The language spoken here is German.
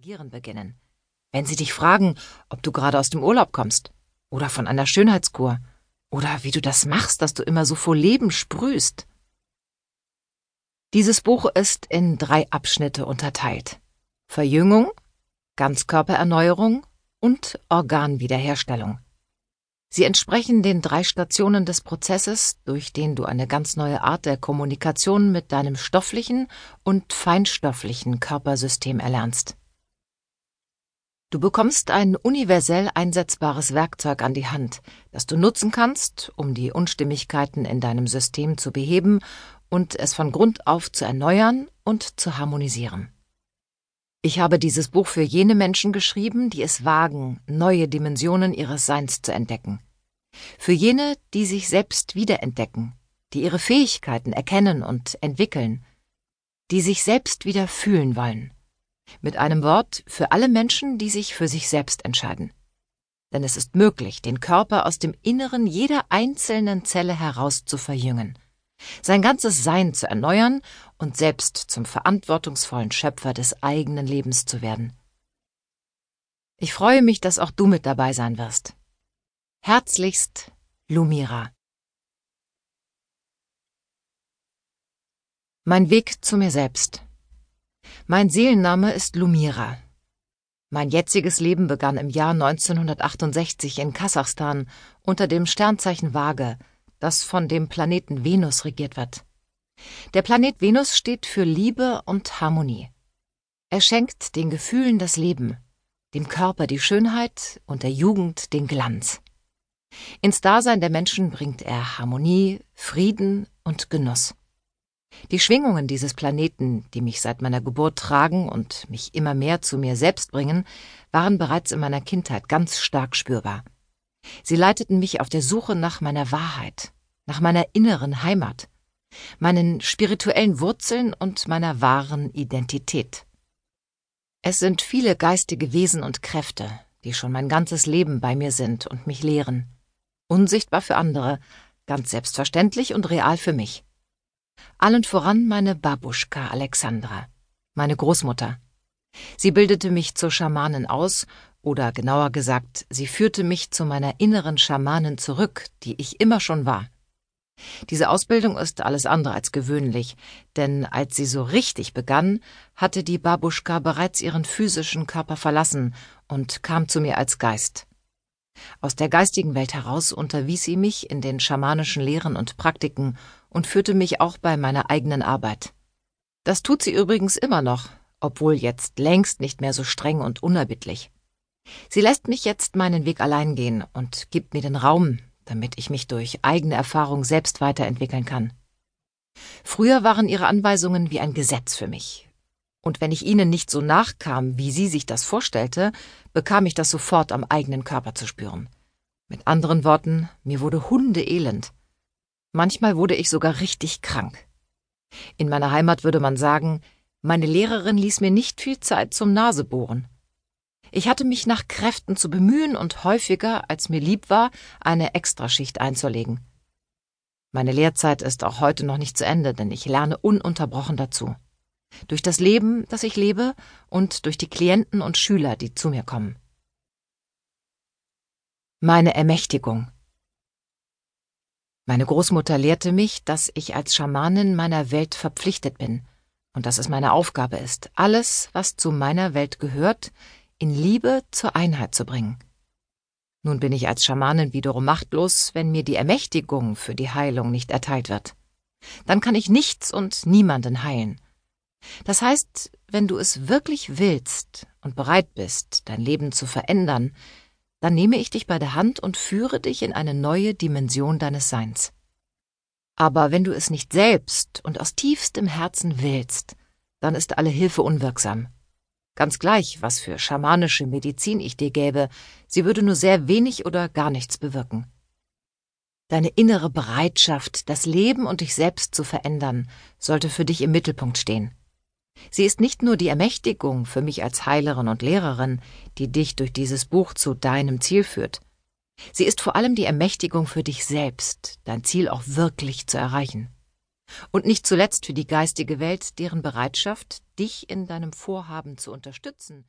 interagieren beginnen. Wenn sie dich fragen, ob du gerade aus dem Urlaub kommst oder von einer Schönheitskur oder wie du das machst, dass du immer so vor Leben sprühst. Dieses Buch ist in drei Abschnitte unterteilt. Verjüngung, Ganzkörpererneuerung und Organwiederherstellung. Sie entsprechen den drei Stationen des Prozesses, durch den du eine ganz neue Art der Kommunikation mit deinem stofflichen und feinstofflichen Körpersystem erlernst. Du bekommst ein universell einsetzbares Werkzeug an die Hand, das du nutzen kannst, um die Unstimmigkeiten in deinem System zu beheben und es von Grund auf zu erneuern und zu harmonisieren. Ich habe dieses Buch für jene Menschen geschrieben, die es wagen, neue Dimensionen ihres Seins zu entdecken. Für jene, die sich selbst wiederentdecken, die ihre Fähigkeiten erkennen und entwickeln, die sich selbst wieder fühlen wollen. Mit einem Wort für alle Menschen, die sich für sich selbst entscheiden. Denn es ist möglich, den Körper aus dem Inneren jeder einzelnen Zelle heraus zu verjüngen sein ganzes Sein zu erneuern und selbst zum verantwortungsvollen Schöpfer des eigenen Lebens zu werden. Ich freue mich, dass auch du mit dabei sein wirst. Herzlichst, Lumira. Mein Weg zu mir selbst. Mein Seelenname ist Lumira. Mein jetziges Leben begann im Jahr 1968 in Kasachstan unter dem Sternzeichen Waage das von dem Planeten Venus regiert wird. Der Planet Venus steht für Liebe und Harmonie. Er schenkt den Gefühlen das Leben, dem Körper die Schönheit und der Jugend den Glanz. Ins Dasein der Menschen bringt er Harmonie, Frieden und Genuss. Die Schwingungen dieses Planeten, die mich seit meiner Geburt tragen und mich immer mehr zu mir selbst bringen, waren bereits in meiner Kindheit ganz stark spürbar. Sie leiteten mich auf der Suche nach meiner Wahrheit, nach meiner inneren Heimat, meinen spirituellen Wurzeln und meiner wahren Identität. Es sind viele geistige Wesen und Kräfte, die schon mein ganzes Leben bei mir sind und mich lehren. Unsichtbar für andere, ganz selbstverständlich und real für mich. Allen voran meine Babuschka Alexandra, meine Großmutter. Sie bildete mich zur Schamanin aus oder genauer gesagt, sie führte mich zu meiner inneren Schamanin zurück, die ich immer schon war. Diese Ausbildung ist alles andere als gewöhnlich, denn als sie so richtig begann, hatte die Babuschka bereits ihren physischen Körper verlassen und kam zu mir als Geist. Aus der geistigen Welt heraus unterwies sie mich in den schamanischen Lehren und Praktiken und führte mich auch bei meiner eigenen Arbeit. Das tut sie übrigens immer noch, obwohl jetzt längst nicht mehr so streng und unerbittlich. Sie lässt mich jetzt meinen Weg allein gehen und gibt mir den Raum, damit ich mich durch eigene Erfahrung selbst weiterentwickeln kann. Früher waren ihre Anweisungen wie ein Gesetz für mich. Und wenn ich ihnen nicht so nachkam, wie sie sich das vorstellte, bekam ich das sofort am eigenen Körper zu spüren. Mit anderen Worten, mir wurde hundeelend. Manchmal wurde ich sogar richtig krank. In meiner Heimat würde man sagen, meine Lehrerin ließ mir nicht viel Zeit zum Nasebohren. Ich hatte mich nach Kräften zu bemühen und häufiger, als mir lieb war, eine Extraschicht einzulegen. Meine Lehrzeit ist auch heute noch nicht zu Ende, denn ich lerne ununterbrochen dazu. Durch das Leben, das ich lebe, und durch die Klienten und Schüler, die zu mir kommen. Meine Ermächtigung. Meine Großmutter lehrte mich, dass ich als Schamanin meiner Welt verpflichtet bin und dass es meine Aufgabe ist, alles, was zu meiner Welt gehört, in Liebe zur Einheit zu bringen. Nun bin ich als Schamanin wiederum machtlos, wenn mir die Ermächtigung für die Heilung nicht erteilt wird. Dann kann ich nichts und niemanden heilen. Das heißt, wenn du es wirklich willst und bereit bist, dein Leben zu verändern, dann nehme ich dich bei der Hand und führe dich in eine neue Dimension deines Seins. Aber wenn du es nicht selbst und aus tiefstem Herzen willst, dann ist alle Hilfe unwirksam. Ganz gleich, was für schamanische Medizin ich dir gäbe, sie würde nur sehr wenig oder gar nichts bewirken. Deine innere Bereitschaft, das Leben und dich selbst zu verändern, sollte für dich im Mittelpunkt stehen. Sie ist nicht nur die Ermächtigung für mich als Heilerin und Lehrerin, die dich durch dieses Buch zu deinem Ziel führt. Sie ist vor allem die Ermächtigung für dich selbst, dein Ziel auch wirklich zu erreichen und nicht zuletzt für die geistige Welt, deren Bereitschaft, dich in deinem Vorhaben zu unterstützen,